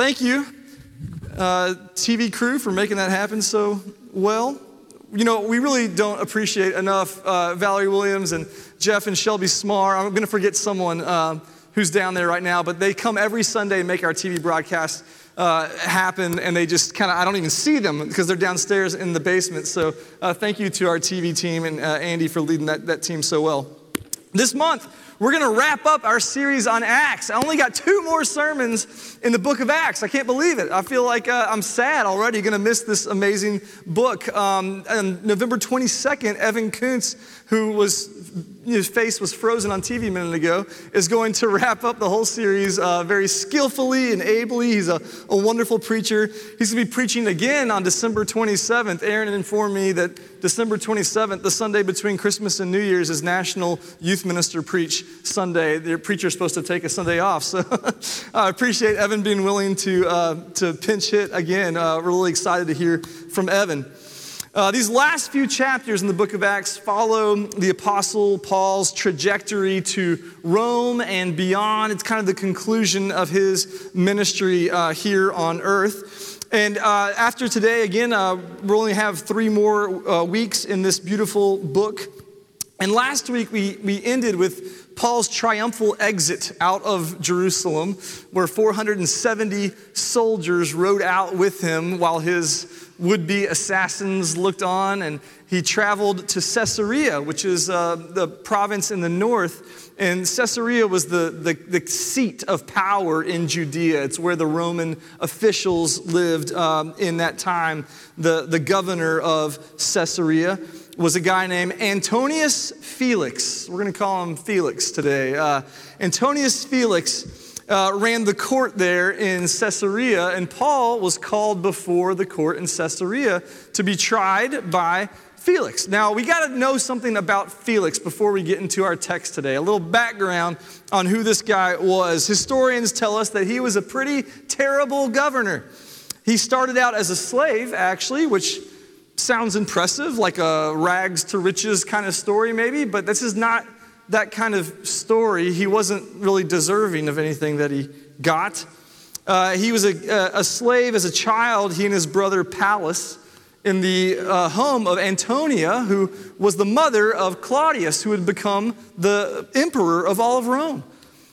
thank you, uh, TV crew, for making that happen so well. You know, we really don't appreciate enough uh, Valerie Williams and Jeff and Shelby Smar. I'm going to forget someone uh, who's down there right now, but they come every Sunday and make our TV broadcast uh, happen, and they just kind of, I don't even see them because they're downstairs in the basement. So uh, thank you to our TV team and uh, Andy for leading that, that team so well. This month, we're going to wrap up our series on Acts. I only got two more sermons in the book of Acts. I can't believe it. I feel like uh, I'm sad already, going to miss this amazing book. Um, on November 22nd, Evan Kuntz, who was his face was frozen on TV a minute ago, is going to wrap up the whole series uh, very skillfully and ably. He's a, a wonderful preacher. He's going to be preaching again on December 27th. Aaron informed me that December 27th, the Sunday between Christmas and New Year's, is National Youth Minister Preach Sunday. The preacher's supposed to take a Sunday off. So I appreciate Evan being willing to, uh, to pinch hit again. Uh, we're really excited to hear from Evan. Uh, these last few chapters in the book of Acts follow the Apostle Paul's trajectory to Rome and beyond. It's kind of the conclusion of his ministry uh, here on earth. And uh, after today, again, uh, we'll only have three more uh, weeks in this beautiful book. And last week, we, we ended with Paul's triumphal exit out of Jerusalem, where 470 soldiers rode out with him while his would be assassins looked on, and he traveled to Caesarea, which is uh, the province in the north. And Caesarea was the, the, the, seat of power in Judea. It's where the Roman officials lived um, in that time. The, the governor of Caesarea was a guy named Antonius Felix. We're going to call him Felix today. Uh, Antonius Felix uh, ran the court there in Caesarea, and Paul was called before the court in Caesarea to be tried by Felix. Now, we got to know something about Felix before we get into our text today. A little background on who this guy was. Historians tell us that he was a pretty terrible governor. He started out as a slave, actually, which sounds impressive, like a rags to riches kind of story, maybe, but this is not that kind of story, he wasn't really deserving of anything that he got. Uh, he was a, a, slave as a child, he and his brother Pallas, in the uh, home of Antonia, who was the mother of Claudius, who had become the emperor of all of Rome.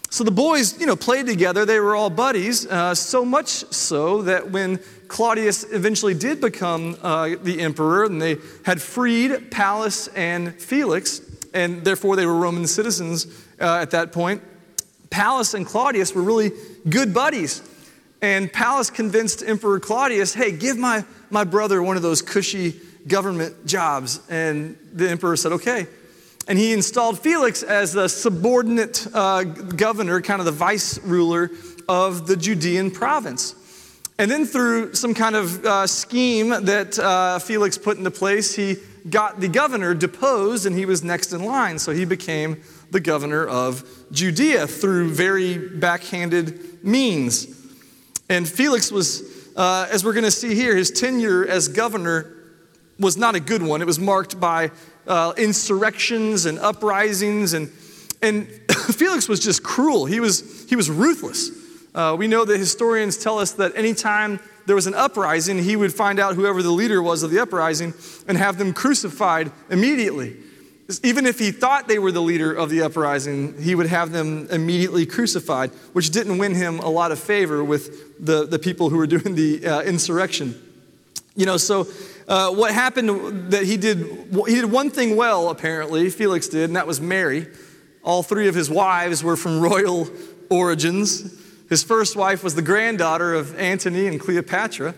So the boys, you know, played together. They were all buddies, uh, so much so that when Claudius eventually did become uh, the emperor and they had freed Pallas and Felix, and therefore they were Roman citizens uh, at that point. Pallas and Claudius were really good buddies. And Pallas convinced Emperor Claudius, hey, give my, my brother one of those cushy government jobs. And the emperor said, okay. And he installed Felix as the subordinate uh, governor, kind of the vice ruler of the Judean province. And then, through some kind of uh, scheme that uh, Felix put into place, he got the governor deposed and he was next in line. So he became the governor of Judea through very backhanded means. And Felix was, uh, as we're going to see here, his tenure as governor was not a good one. It was marked by uh, insurrections and uprisings, and, and Felix was just cruel. He was, he was ruthless. Uh, we know that historians tell us that anytime there was an uprising, he would find out whoever the leader was of the uprising and have them crucified immediately. Even if he thought they were the leader of the uprising, he would have them immediately crucified, which didn't win him a lot of favor with the, the people who were doing the uh, insurrection. You know, so uh, what happened that he did, he did one thing well, apparently, Felix did, and that was marry. All three of his wives were from royal origins. His first wife was the granddaughter of Antony and Cleopatra.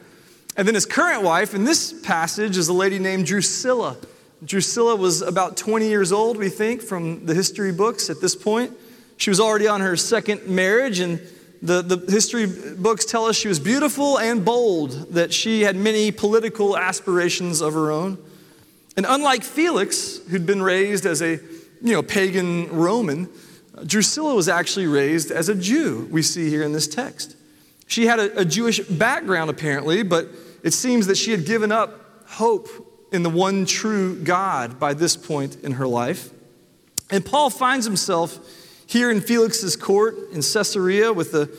And then his current wife in this passage is a lady named Drusilla. Drusilla was about 20 years old, we think, from the history books at this point. She was already on her second marriage, and the, the history books tell us she was beautiful and bold, that she had many political aspirations of her own. And unlike Felix, who'd been raised as a you know, pagan Roman, Drusilla was actually raised as a Jew, we see here in this text. She had a, a, Jewish background, apparently, but it seems that she had given up hope in the one true God by this point in her life. And Paul finds himself here in Felix's court in Caesarea with the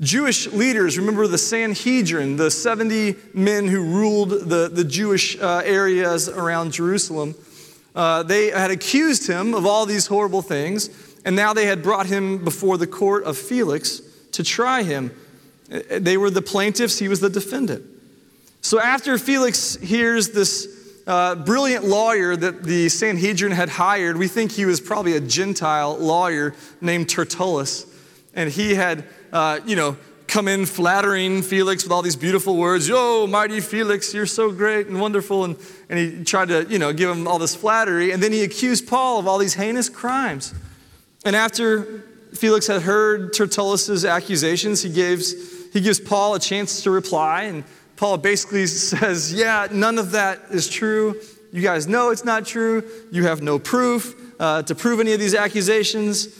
Jewish leaders, remember the Sanhedrin, the 70 men who ruled the, the Jewish uh, areas around Jerusalem, uh, they had accused him of all these horrible things, and now they had brought him before the court of Felix to try him. They were the plaintiffs, he was the defendant. So after Felix hears this uh, brilliant lawyer that the Sanhedrin had hired, we think he was probably a Gentile lawyer named Tertullus, and he had, uh, you know, come in flattering Felix with all these beautiful words. Yo, mighty Felix, you're so great and wonderful. And, and he tried to, you know, give him all this flattery. And then he accused Paul of all these heinous crimes. And after Felix had heard Tertullus's accusations, he gives, he gives Paul a chance to reply. And Paul basically says, Yeah, none of that is true. You guys know it's not true. You have no proof uh, to prove any of these accusations.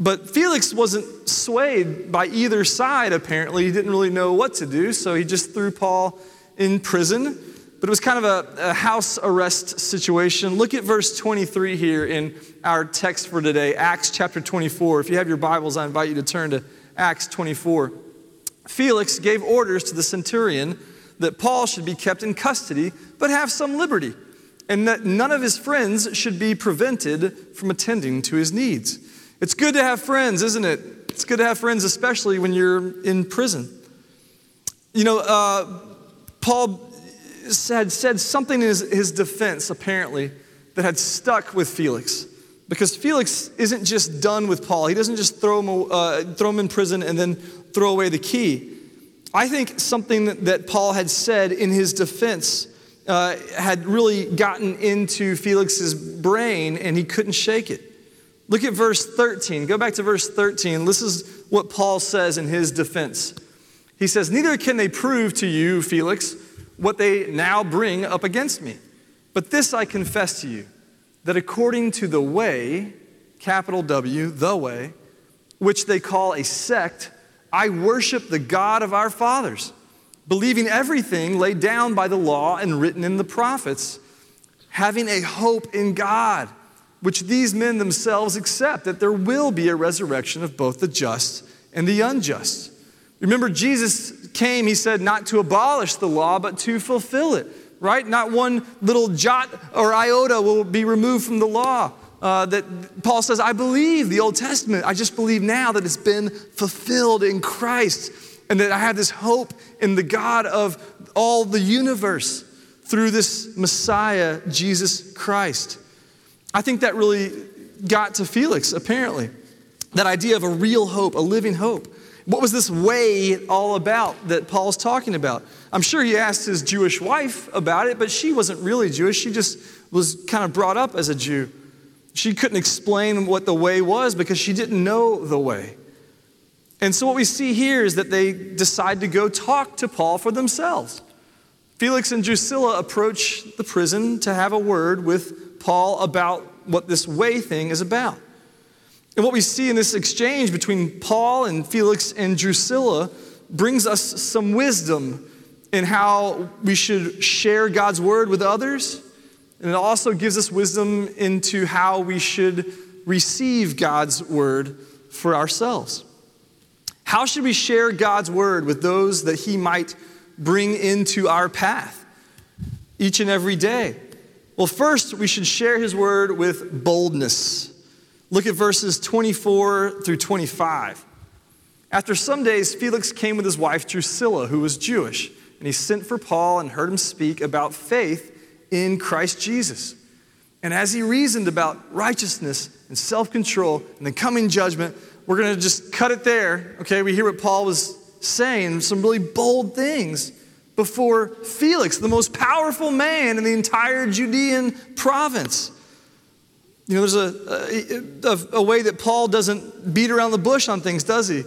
But Felix wasn't swayed by either side, apparently. He didn't really know what to do, so he just threw Paul in prison. But it was kind of a, a, house arrest situation. Look at verse 23 here in our text for today, Acts chapter 24. If you have your Bibles, I invite you to turn to Acts 24. Felix gave orders to the centurion that Paul should be kept in custody, but have some liberty, and that none of his friends should be prevented from attending to his needs. It's good to have friends, isn't it? It's good to have friends, especially when you're in prison. You know, uh, Paul had said something in his, his defense, apparently, that had stuck with Felix. Because Felix isn't just done with Paul. He doesn't just throw him, uh, throw him in prison and then throw away the key. I think something that, that Paul had said in his defense uh, had really gotten into Felix's brain and he couldn't shake it. Look at verse 13. Go back to verse 13. This is what Paul says in his defense. He says, Neither can they prove to you, Felix, what they now bring up against me. But this I confess to you, that according to the way, capital W, the way, which they call a sect, I worship the God of our fathers, believing everything laid down by the law and written in the prophets, having a hope in God which these men themselves accept that there will be a resurrection of both the just and the unjust. Remember, Jesus came, he said, not to abolish the law, but to fulfill it, right? Not one little jot or iota will be removed from the law. Uh, that Paul says, I believe the Old Testament. I just believe now that it's been fulfilled in Christ and that I have this hope in the God of all the universe through this Messiah, Jesus Christ. I think that really got to Felix, apparently. That idea of a real hope, a living hope. What was this way all about that Paul's talking about? I'm sure he asked his Jewish wife about it, but she wasn't really Jewish. She just was kind of brought up as a Jew. She couldn't explain what the way was because she didn't know the way. And so, what we see here is that they decide to go talk to Paul for themselves. Felix and Drusilla approach the prison to have a word with Paul about what this way thing is about. And what we see in this exchange between Paul and Felix and Drusilla brings us some wisdom in how we should share God's word with others. And it also gives us wisdom into how we should receive God's word for ourselves. How should we share God's word with those that He might bring into our path each and every day? Well, first, we should share his word with boldness. Look at verses 24 through 25. After some days, Felix came with his wife Drusilla, who was Jewish, and he sent for Paul and heard him speak about faith in Christ Jesus. And as he reasoned about righteousness and self control and the coming judgment, we're going to just cut it there. Okay, we hear what Paul was saying, some really bold things before Felix, the most powerful man in the entire Judean province. You know, there's a, a, a, way that Paul doesn't beat around the bush on things, does he?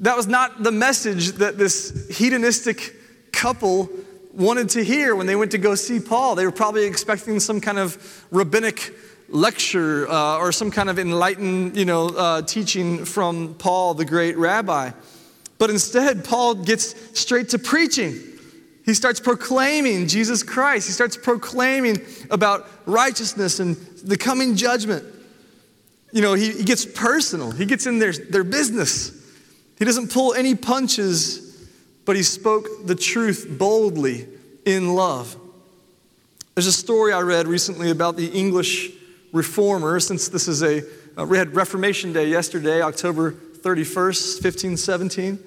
That was not the message that this hedonistic couple wanted to hear when they went to go see Paul. They were probably expecting some kind of rabbinic lecture uh, or some kind of enlightened, you know, uh, teaching from Paul, the great rabbi. But instead, Paul gets straight to preaching. He starts proclaiming Jesus Christ. He starts proclaiming about righteousness and the coming judgment. You know, he, he gets personal, he gets in their, their business. He doesn't pull any punches, but he spoke the truth boldly in love. There's a story I read recently about the English reformer, since this is a, uh, we had Reformation Day yesterday, October 31st, 1517.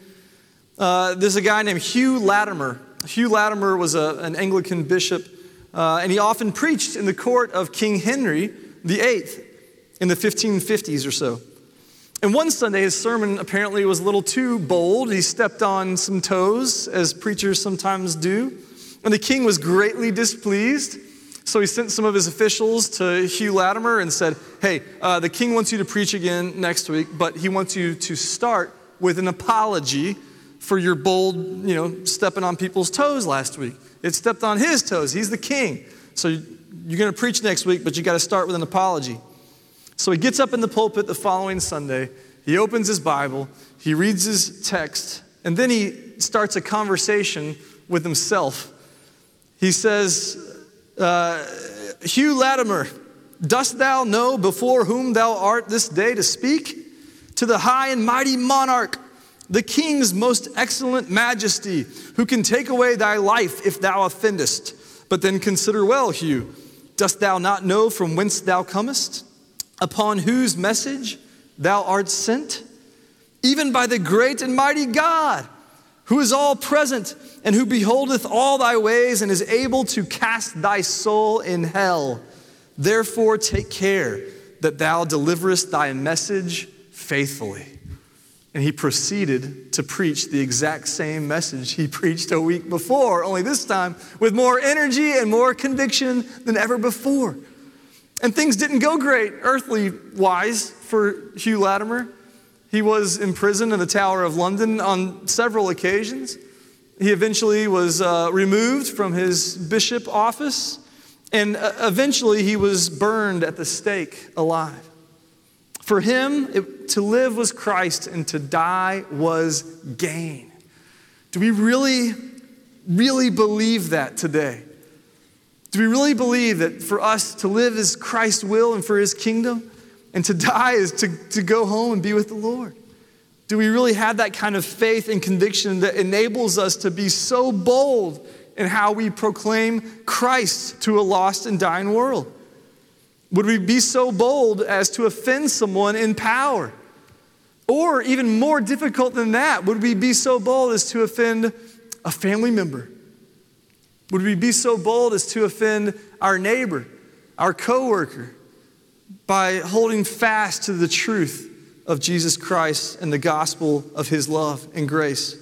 Uh, there's a guy named Hugh Latimer. Hugh Latimer was a, an Anglican bishop, uh, and he often preached in the court of King Henry VIII in the 1550s or so. And one Sunday, his sermon apparently was a little too bold. He stepped on some toes, as preachers sometimes do. And the king was greatly displeased. So he sent some of his officials to Hugh Latimer and said, Hey, uh, the king wants you to preach again next week, but he wants you to start with an apology for your bold, you know, stepping on people's toes last week. It stepped on his toes. He's the king. So you're going to preach next week, but you got to start with an apology. So he gets up in the pulpit the following Sunday. He opens his Bible, he reads his text, and then he starts a conversation with himself. He says, uh, Hugh Latimer, dost thou know before whom thou art this day to speak? To the high and mighty monarch, the king's most excellent majesty, who can take away thy life if thou offendest. But then consider well, Hugh, dost thou not know from whence thou comest? Upon whose message thou art sent? Even by the great and mighty God who is all present and who beholdeth all thy ways and is able to cast thy soul in hell. Therefore, take care that thou deliverest thy message faithfully. And he proceeded to preach the exact same message he preached a week before, only this time with more energy and more conviction than ever before. And things didn't go great, earthly wise, for Hugh Latimer. He was imprisoned in the Tower of London on several occasions. He eventually was uh, removed from his bishop office, and uh, eventually he was burned at the stake alive. For him, it, to live was Christ, and to die was gain. Do we really, really believe that today? Do we really believe that for us to live is Christ's will and for his kingdom? And to die is to, to go home and be with the Lord. Do we really have that kind of faith and conviction that enables us to be so bold in how we proclaim Christ to a lost and dying world? Would we be so bold as to offend someone in power? Or even more difficult than that, would we be so bold as to offend a family member? Would we be so bold as to offend our neighbor, our coworker, by holding fast to the truth of Jesus Christ and the gospel of his love and grace.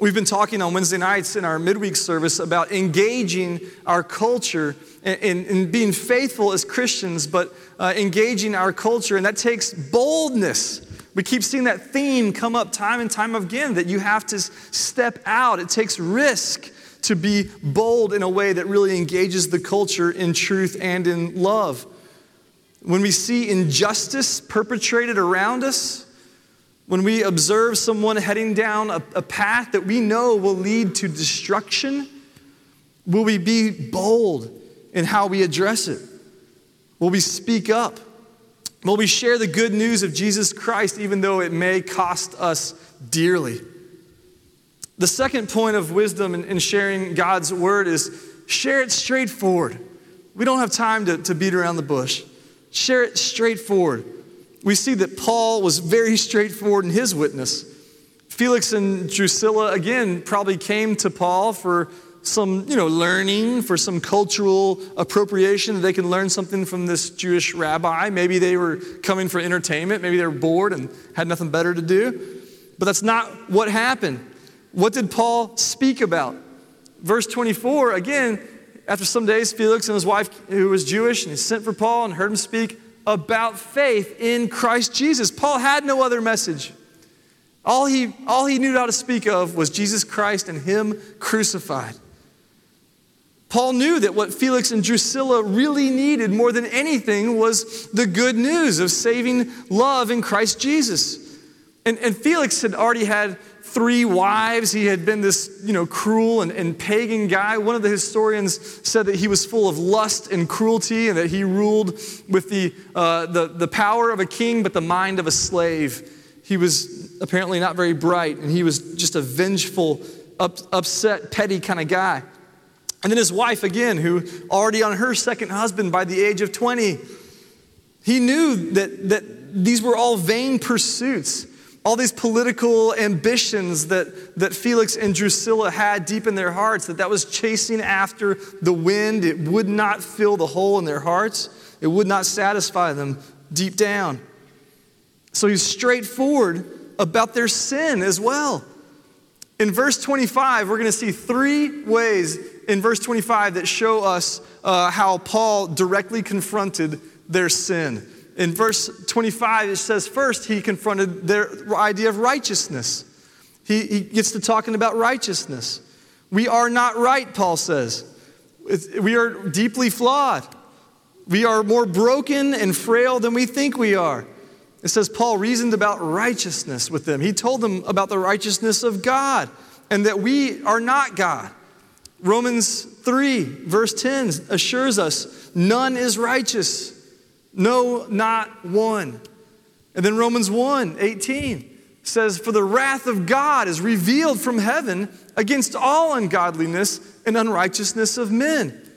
We've been talking on Wednesday nights in our midweek service about engaging our culture and, and being faithful as Christians, but uh, engaging our culture, and that takes boldness. We keep seeing that theme come up time and time again that you have to step out. It takes risk to be bold in a way that really engages the culture in truth and in love. When we see injustice perpetrated around us, when we observe someone heading down a, a, path that we know will lead to destruction, will we be bold in how we address it? Will we speak up? Will we share the good news of Jesus Christ even though it may cost us dearly? The second point of wisdom in, in sharing God's word is share it straightforward. We don't have time to, to beat around the bush. Share it straightforward. We see that Paul was very straightforward in his witness. Felix and Drusilla, again, probably came to Paul for some, you know, learning, for some cultural appropriation. They can learn something from this Jewish rabbi. Maybe they were coming for entertainment. Maybe they were bored and had nothing better to do. But that's not what happened. What did Paul speak about? Verse 24, again, after some days, Felix and his wife, who was Jewish, and he sent for Paul and heard him speak about faith in Christ Jesus. Paul had no other message. All he, all he knew how to speak of was Jesus Christ and Him crucified. Paul knew that what Felix and Drusilla really needed more than anything was the good news of saving love in Christ Jesus. And, and Felix had already had three wives. He had been this, you know, cruel and, and pagan guy. One of the historians said that he was full of lust and cruelty and that he ruled with the, uh, the, the power of a king but the mind of a slave. He was apparently not very bright, and he was just a vengeful, up, upset, petty kind of guy. And then his wife, again, who already on her second husband by the age of 20, he knew that, that these were all vain pursuits, all these political ambitions that, that Felix and Drusilla had deep in their hearts, that that was chasing after the wind. It would not fill the hole in their hearts, it would not satisfy them deep down. So he's straightforward about their sin as well. In verse 25, we're going to see three ways in verse 25 that show us uh, how Paul directly confronted their sin. In verse 25, it says first he confronted their idea of righteousness. He, he gets to talking about righteousness. We are not right, Paul says. We are deeply flawed. We are more broken and frail than we think we are. It says Paul reasoned about righteousness with them. He told them about the righteousness of God and that we are not God. Romans 3, verse 10 assures us none is righteous, no, not one. And then Romans 1, 18 says, For the wrath of God is revealed from heaven against all ungodliness and unrighteousness of men,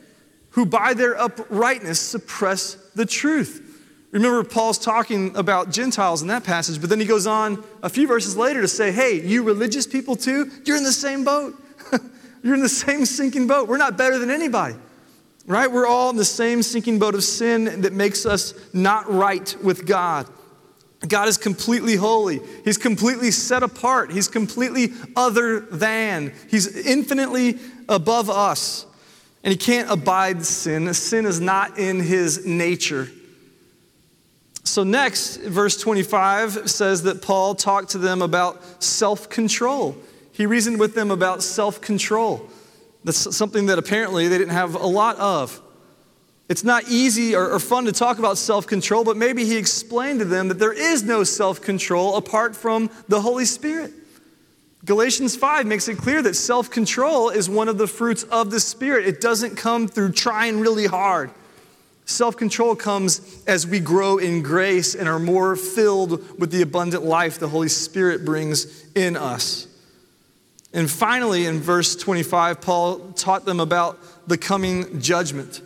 who by their uprightness suppress the truth. Remember, Paul's talking about Gentiles in that passage, but then he goes on a few verses later to say, Hey, you religious people too, you're in the same boat. You're in the same sinking boat. We're not better than anybody, right? We're all in the same sinking boat of sin that makes us not right with God. God is completely holy. He's completely set apart. He's completely other than. He's infinitely above us. And he can't abide sin. Sin is not in his nature. So, next, verse 25 says that Paul talked to them about self control. He reasoned with them about self control. That's something that apparently they didn't have a lot of. It's not easy or, or fun to talk about self control, but maybe he explained to them that there is no self control apart from the Holy Spirit. Galatians 5 makes it clear that self control is one of the fruits of the Spirit. It doesn't come through trying really hard. Self control comes as we grow in grace and are more filled with the abundant life the Holy Spirit brings in us. And finally, in verse 25, Paul taught them about the coming judgment.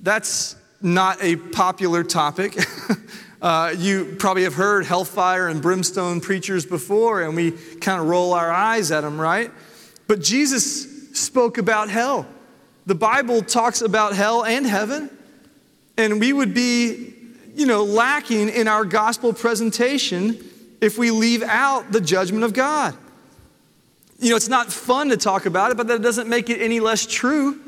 That's not a popular topic. uh, you probably have heard hellfire and brimstone preachers before, and we kind of roll our eyes at them, right? But Jesus spoke about hell. The Bible talks about hell and heaven. And we would be, you know, lacking in our gospel presentation if we leave out the judgment of God. You know, it's not fun to talk about it, but that doesn't make it any less true.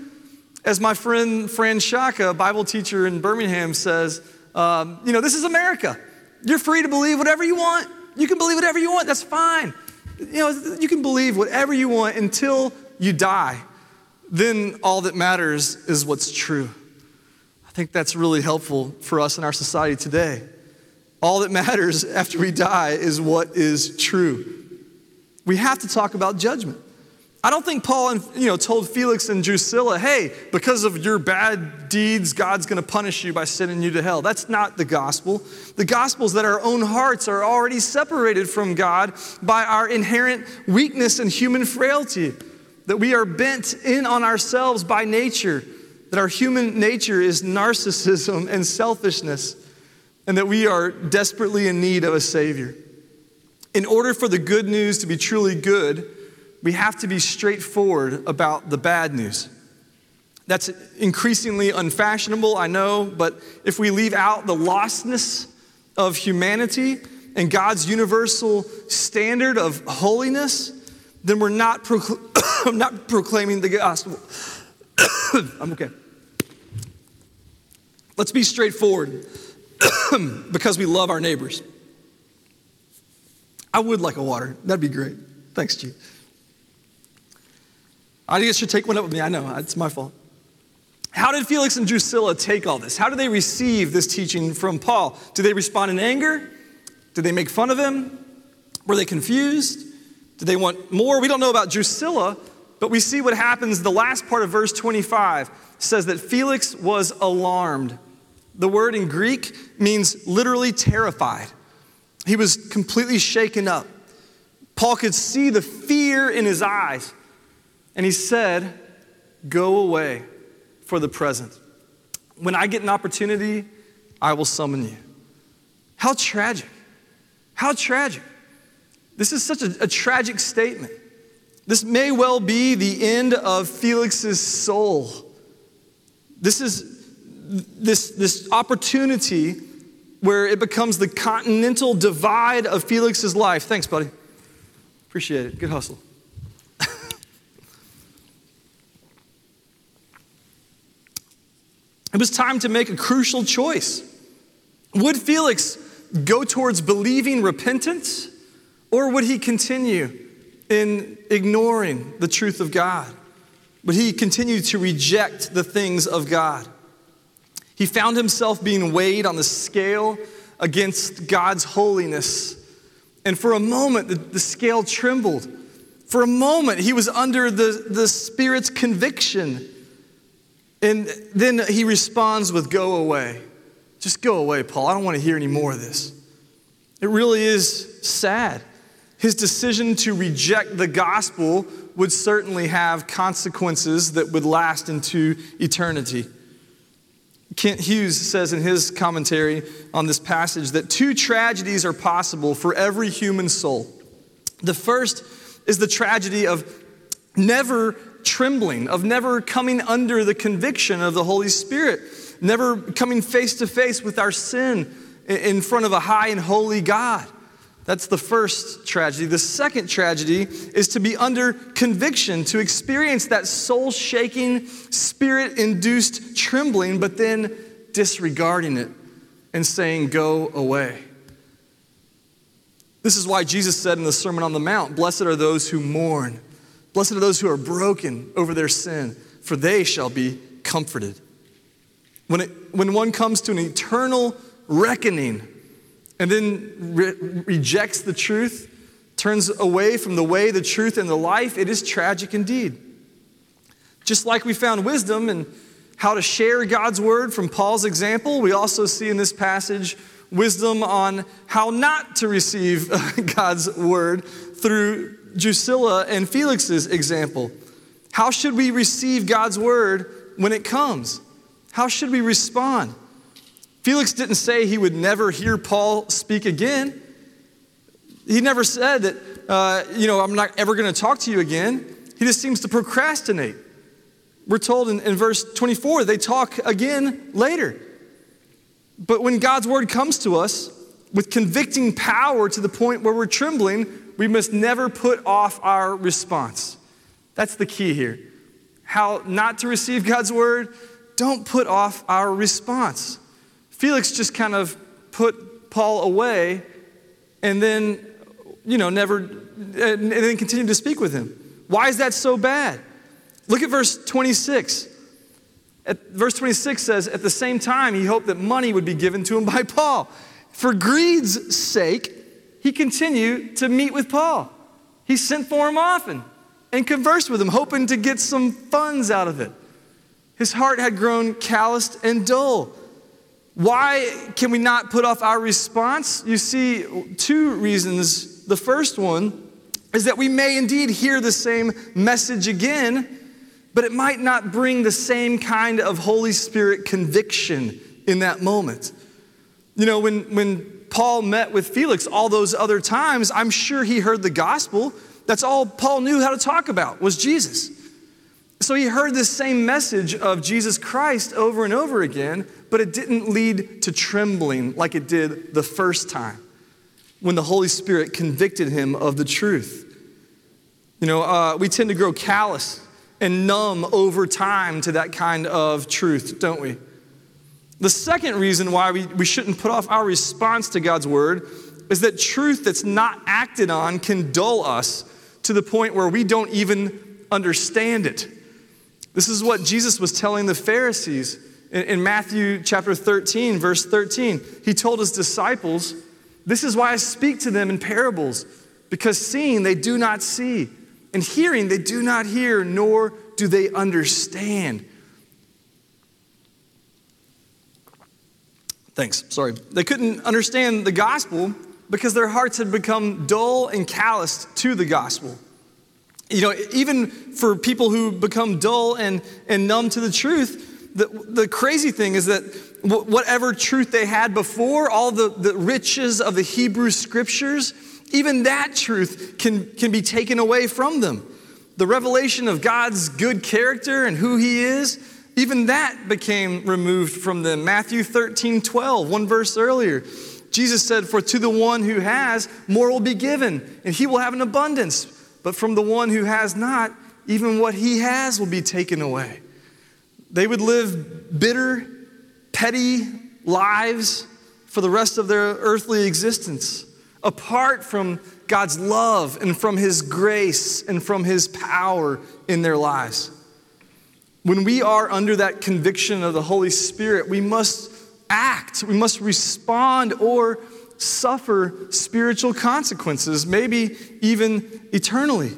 As my friend Fran Sciacca, a Bible teacher in Birmingham, says, um, you know, this is America. You're free to believe whatever you want. You can believe whatever you want. That's fine. You know, you can believe whatever you want until you die. Then all that matters is what's true I think that's really helpful for us in our society today. All that matters after we die is what is true. We have to talk about judgment. I don't think Paul you know, told Felix and Drusilla, hey, because of your bad deeds, God's going to punish you by sending you to hell. That's not the gospel. The gospel is that our own hearts are already separated from God by our inherent weakness and human frailty, that we are bent in on ourselves by nature that our human nature is narcissism and selfishness, and that we are desperately in need of a Savior. In order for the good news to be truly good, we have to be straightforward about the bad news. That's increasingly unfashionable, I know, but if we leave out the lostness of humanity and God's universal standard of holiness, then we're not, procl- not proclaiming the gospel. I'm okay. Let's be straightforward because we love our neighbors. I would like a water. That'd be great. Thanks, Chief. I guess you should take one up with me. I know, it's my fault. How did Felix and Drusilla take all this? How did they receive this teaching from Paul? Did they respond in anger? Did they make fun of him? Were they confused? Did they want more? We don't know about Drusilla, but we see what happens. The last part of verse 25 says that Felix was alarmed. The word in Greek means literally terrified. He was completely shaken up. Paul could see the fear in his eyes. And he said, Go away for the present. When I get an opportunity, I will summon you. How tragic. How tragic. This is such a, a tragic statement. This may well be the end of Felix's soul. This is this, this opportunity where it becomes the continental divide of Felix's life. Thanks, buddy. Appreciate it. Good hustle. it was time to make a crucial choice. Would Felix go towards believing repentance, or would he continue in ignoring the truth of God? Would he continue to reject the things of God? He found himself being weighed on the scale against God's holiness. And for a moment, the, the scale trembled. For a moment, he was under the, the Spirit's conviction. And then he responds with, Go away. Just go away, Paul. I don't want to hear any more of this. It really is sad. His decision to reject the gospel would certainly have consequences that would last into eternity. Kent Hughes says in his commentary on this passage that two tragedies are possible for every human soul. The first is the tragedy of never trembling, of never coming under the conviction of the Holy Spirit, never coming face to face with our sin in front of a high and holy God. That's the first tragedy. The second tragedy is to be under conviction, to experience that soul shaking, spirit induced trembling, but then disregarding it and saying, Go away. This is why Jesus said in the Sermon on the Mount, Blessed are those who mourn, blessed are those who are broken over their sin, for they shall be comforted. When, it, when one comes to an eternal reckoning, and then re- rejects the truth, turns away from the way, the truth, and the life, it is tragic indeed. Just like we found wisdom and how to share God's word from Paul's example, we also see in this passage wisdom on how not to receive God's word through Drusilla and Felix's example. How should we receive God's word when it comes? How should we respond? Felix didn't say he would never hear Paul speak again. He never said that, uh, you know, I'm not ever going to talk to you again. He just seems to procrastinate. We're told in, in verse 24, they talk again later. But when God's word comes to us with convicting power to the point where we're trembling, we must never put off our response. That's the key here. How not to receive God's word, don't put off our response. Felix just kind of put Paul away and then, you know, never, and then continued to speak with him. Why is that so bad? Look at verse 26. At, verse 26 says, At the same time, he hoped that money would be given to him by Paul. For greed's sake, he continued to meet with Paul. He sent for him often and conversed with him, hoping to get some funds out of it. His heart had grown calloused and dull. Why can we not put off our response? You see, two reasons. The first one is that we may indeed hear the same message again, but it might not bring the same kind of Holy Spirit conviction in that moment. You know, when, when Paul met with Felix all those other times, I'm sure he heard the gospel. That's all Paul knew how to talk about was Jesus. So he heard this same message of Jesus Christ over and over again, but it didn't lead to trembling like it did the first time when the Holy Spirit convicted him of the truth. You know, uh, we tend to grow callous and numb over time to that kind of truth, don't we? The second reason why we, we shouldn't put off our response to God's word is that truth that's not acted on can dull us to the point where we don't even understand it. This is what Jesus was telling the Pharisees in, in Matthew chapter 13, verse 13. He told his disciples, This is why I speak to them in parables, because seeing they do not see, and hearing they do not hear, nor do they understand. Thanks, sorry. They couldn't understand the gospel Because their hearts had become dull and calloused to the gospel. You know, even for people who become dull and, and numb to the truth, the, the crazy thing is that whatever truth they had before, all the, the riches of the Hebrew scriptures, even that truth can, can be taken away from them. The revelation of God's good character and who He is, even that became removed from them. Matthew 13, 12, one verse earlier. Jesus said, For to the one who has, more will be given, and he will have an abundance. But from the one who has not, even what he has will be taken away. They would live bitter, petty lives for the rest of their earthly existence, apart from God's love and from his grace and from his power in their lives. When we are under that conviction of the Holy Spirit, we must act, we must respond or suffer spiritual consequences, maybe even eternally.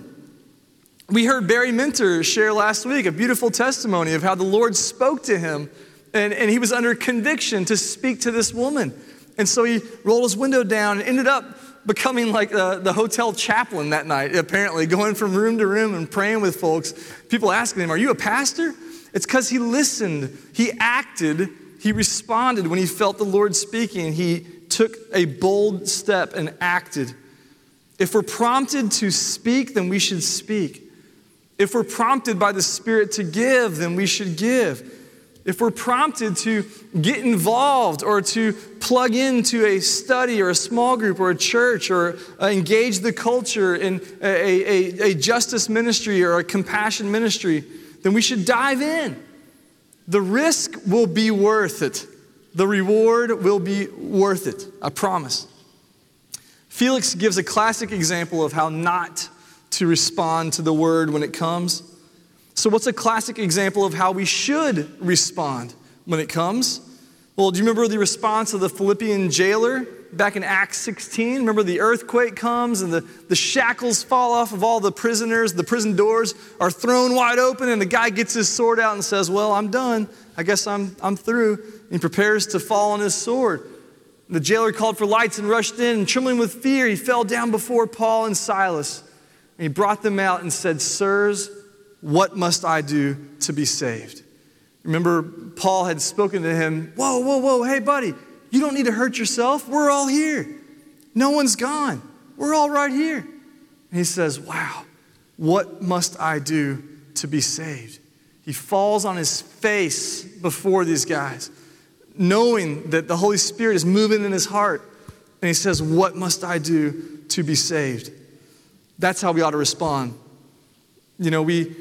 We heard Barry Minter share last week a beautiful testimony of how the Lord spoke to him and, and he was under conviction to speak to this woman. And so he rolled his window down and ended up becoming like the, the hotel chaplain that night, apparently, going from room to room and praying with folks. People asking him, Are you a pastor? It's because he listened, he acted, he responded when he felt the Lord speaking. He took a bold step and acted. If we're prompted to speak, then we should speak. If we're prompted by the Spirit to give, then we should give. If we're prompted to get involved or to plug into a study or a small group or a church or uh, engage the culture in a, a, a justice ministry or a compassion ministry, then we should dive in. The risk will be worth it. The reward will be worth it. I promise. Felix gives a classic example of how not to respond to the word when it comes. So, what's a classic example of how we should respond when it comes? Well, do you remember the response of the Philippian jailer back in Acts 16? Remember the earthquake comes and the, the shackles fall off of all the prisoners, the prison doors are thrown wide open, and the guy gets his sword out and says, Well, I'm done. I guess I'm, I'm through. And he prepares to fall on his sword. The jailer called for lights and rushed in, and trembling with fear, he fell down before Paul and Silas. And he brought them out and said, Sirs, what must I do to be saved? Remember, Paul had spoken to him, Whoa, whoa, whoa, hey, buddy, you don't need to hurt yourself. We're all here. No one's gone. We're all right here. And he says, Wow, what must I do to be saved? He falls on his face before these guys, knowing that the Holy Spirit is moving in his heart. And he says, What must I do to be saved? That's how we ought to respond. You know, we,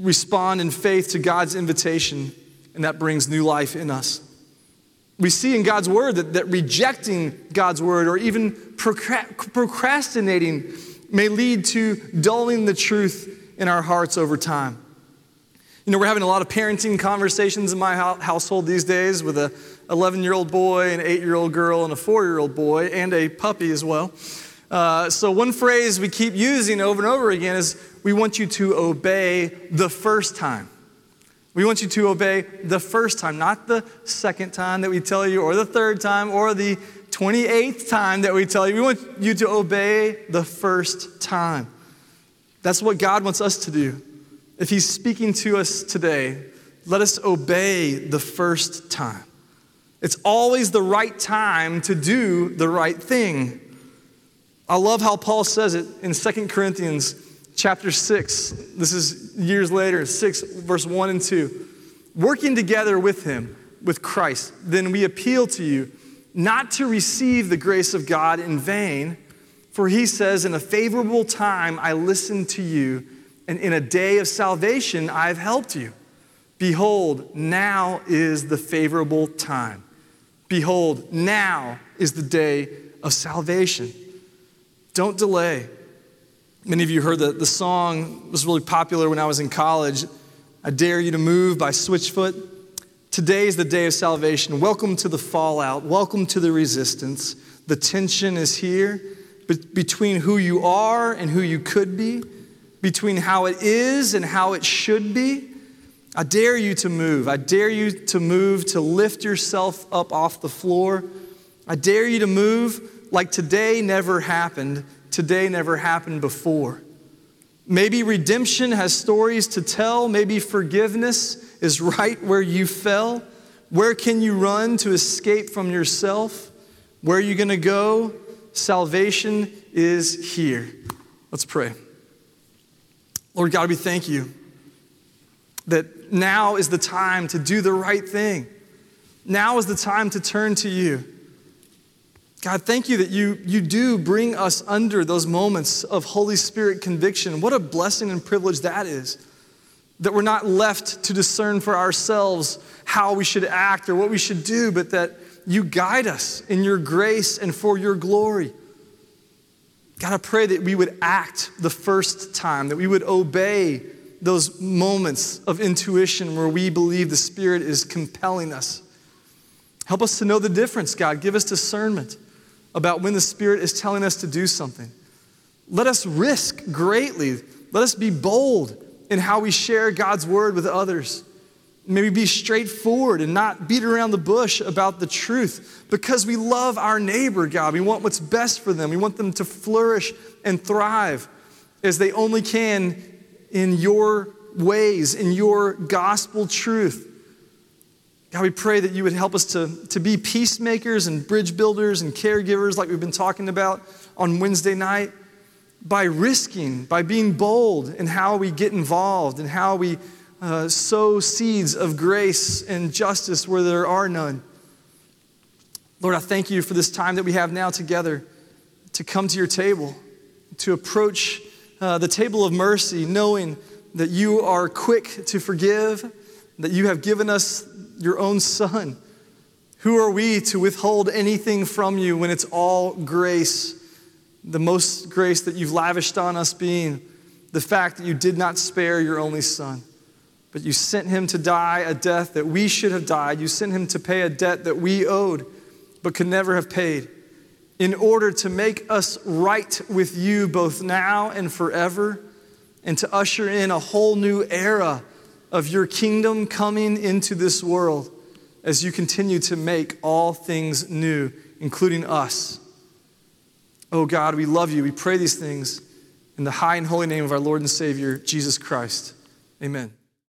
respond in faith to God's invitation, and that brings new life in us. We see in God's word that, that rejecting God's word or even procrastinating may lead to dulling the truth in our hearts over time. You know, we're having a lot of parenting conversations in my household these days with a 11 year old boy, an 8 year old girl, and a 4 year old boy, and a puppy as well. Uh, so, one phrase we keep using over and over again is we want you to obey the first time. We want you to obey the first time, not the second time that we tell you, or the third time, or the 28th time that we tell you. We want you to obey the first time. That's what God wants us to do. If He's speaking to us today, let us obey the first time. It's always the right time to do the right thing. I love how Paul says it in 2 Corinthians chapter 6. This is years later, 6, verse 1 and 2. Working together with him, with Christ, then we appeal to you not to receive the grace of God in vain, for he says, In a favorable time I listened to you, and in a day of salvation I've helped you. Behold, now is the favorable time. Behold, now is the day of salvation. Don't delay. Many of you heard that the song was really popular when I was in college. I Dare You to Move by Switchfoot. Today is the day of salvation. Welcome to the fallout. Welcome to the resistance. The tension is here between who you are and who you could be, between how it is and how it should be. I dare you to move. I dare you to move, to lift yourself up off the floor. I dare you to move like today never happened, today never happened before. Maybe redemption has stories to tell. Maybe forgiveness is right where you fell. Where can you run to escape from yourself? Where are you going to go? Salvation is here. Let's pray. Lord God, we thank you that now is the time to do the right thing. Now is the time to turn to you. God, thank you that you, you do bring us under those moments of Holy Spirit conviction. What a blessing and privilege that is. That we're not left to discern for ourselves how we should act or what we should do, but that you guide us in your grace and for your glory. God, I pray that we would act the first time, that we would obey those moments of intuition where we believe the Spirit is compelling us. Help us to know the difference, God. Give us discernment about when the Spirit is telling us to do something. Let us risk greatly. Let us be bold in how we share God's word with others. Maybe be straightforward and not beat around the bush about the truth because we love our neighbor, God. We want what's best for them. We want them to flourish and thrive as they only can in your ways, in your gospel truth. God, we pray that you would help us to, to be peacemakers and bridge builders and caregivers like we've been talking about on Wednesday night by risking, by being bold in how we get involved and how we uh, sow seeds of grace and justice where there are none. Lord, I thank you for this time that we have now together to come to your table, to approach uh, the table of mercy, knowing that you are quick to forgive, that you have given us your own Son. Who are we to withhold anything from you when it's all grace? The most grace that you've lavished on us being the fact that you did not spare your only Son, but you sent him to die a death that we should have died. You sent him to pay a debt that we owed but could never have paid in order to make us right with you both now and forever and to usher in a whole new era of your kingdom coming into this world as you continue to make all things new, including us. Oh God, we love you. We pray these things in the high and holy name of our Lord and Savior, Jesus Christ. Amen.